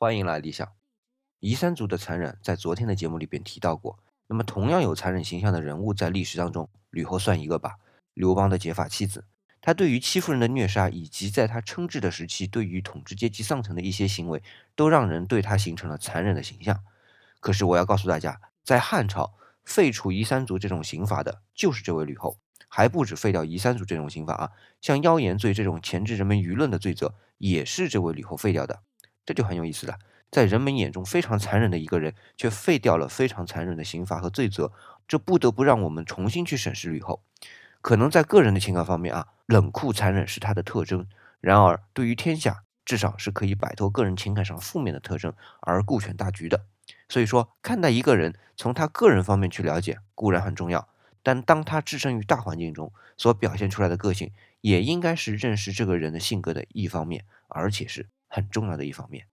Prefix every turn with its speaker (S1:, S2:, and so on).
S1: 欢迎来理想。夷三族的残忍在昨天的节目里边提到过。那么，同样有残忍形象的人物在历史当中，吕后算一个吧。刘邦的结发妻子，他对于戚夫人的虐杀，以及在他称制的时期对于统治阶级上层的一些行为，都让人对他形成了残忍的形象。可是我要告诉大家，在汉朝废除夷三族这种刑罚的，就是这位吕后。还不止废掉夷三族这种刑罚啊，像妖言罪这种钳制人们舆论的罪责，也是这位吕后废掉的。这就很有意思了，在人们眼中非常残忍的一个人，却废掉了非常残忍的刑罚和罪责，这不得不让我们重新去审视吕后。可能在个人的情感方面啊，冷酷残忍是她的特征；然而对于天下，至少是可以摆脱个人情感上负面的特征，而顾全大局的。所以说，看待一个人，从他个人方面去了解固然很重要，但当他置身于大环境中所表现出来的个性，也应该是认识这个人的性格的一方面，而且是。很重要的一方面。